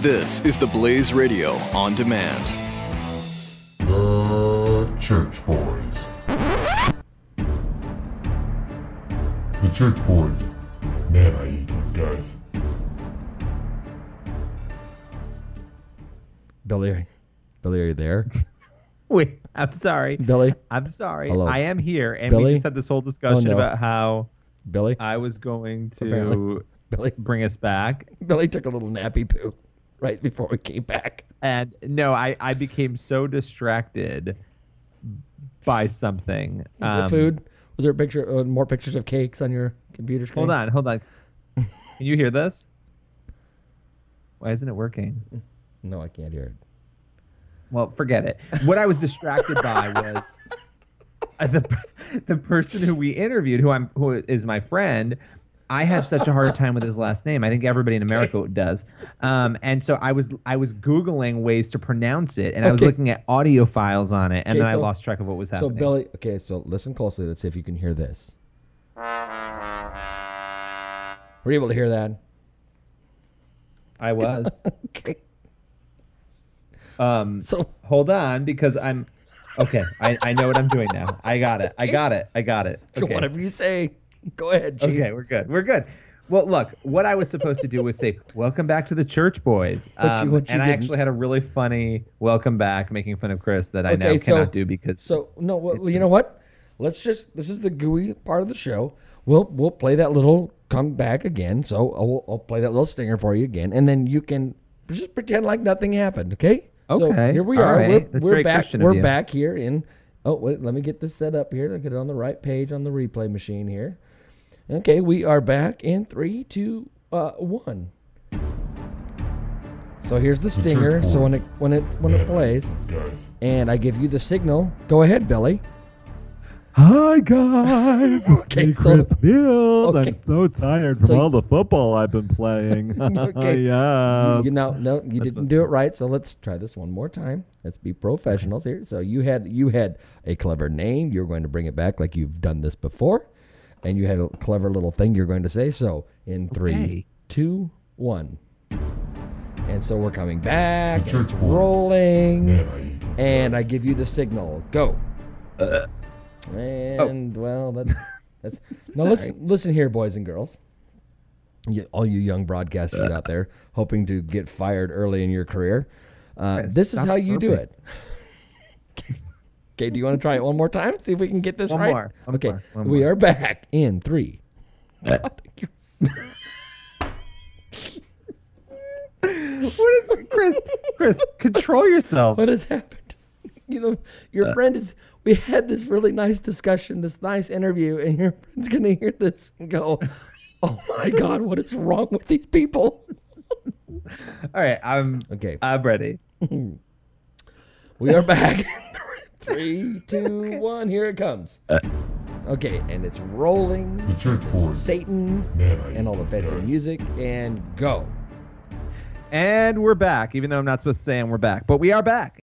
This is the Blaze Radio on demand. The Church Boys. The Church Boys. Man, I hate these guys. Billy, Billy, are you there? Wait, I'm sorry. Billy, I'm sorry. Hello. I am here, and Billy? we just had this whole discussion oh, no. about how Billy, I was going to Apparently. Billy, bring us back. Billy took a little nappy poo right before we came back. And no, I, I became so distracted by something. Was there Um, food? Was there a picture? Uh, more pictures of cakes on your computer screen? Hold on, hold on. Can you hear this? Why isn't it working? No, I can't hear it. Well, forget it. What I was distracted by was the the person who we interviewed, who I'm who is my friend. I have such a hard time with his last name. I think everybody in America does. Um, and so I was I was googling ways to pronounce it, and I was looking at audio files on it, and Okay, then I lost track of what was happening. So. Billy, okay, so listen closely. Let's see if you can hear this. Were you able to hear that? I was. Okay. Um, So hold on, because I'm. Okay, I, I know what I'm doing now. I got it. I got it. I got it. Okay. whatever you say, go ahead, Chief. Okay, we're good. We're good. Well, look, what I was supposed to do was say, "Welcome back to the Church Boys," But you- um, you and I didn't. actually had a really funny welcome back, making fun of Chris that I now Okay, so- cannot do because So no, well, you know what? Let's just this is the gooey part of the show. We'll we'll play that little come back again. So I'll, I'll play that little stinger for you again, and then you can just pretend like nothing happened. Okay? So Okay, here we are. right. We're, That's we're back. Christian We're back here in. Oh wait, let me get this set up here. Let get it on the right page on the replay machine here. Okay, we are back in three, two, uh, one. So here's the stinger. So when it when it when it plays, and I give you the signal, go ahead, Billy. Hi guys, Okay, it's so- Chris Field. okay. I'm so tired from So- all the football I've been playing. Okay. yeah. you know, no, you didn't do it right. So let's try this one more time. Let's be professionals here. So you had you had a clever name. You're going to bring it back like you've done this before, and you had a clever little thing you're going to say. So in three, Okay. two, one, and so we're coming back. The and it's rolling, Man, I and. I give you the signal. Go. And well, that's that's now listen listen here, boys and girls. You, all you young broadcasters out there hoping to get fired early in your career. Uh, this is how you do it. okay, do you want to try it one more time? See if we can get this One right. more, one okay, more, one we more. are back in three. what is it, Chris? Chris, control yourself. what has happened? You know, your uh. friend is. We had this really nice discussion, this nice interview, and your friend's gonna hear this and go, "Oh my God, what is wrong with these people?" All right, I'm Okay, I'm ready. we are back. Three, two, one. Here it comes. Uh. Okay, and it's rolling. The Church Boys. Satan Man, and all the these fancy music, and go. And we're back, even though I'm not supposed to say and we're back, but we are back.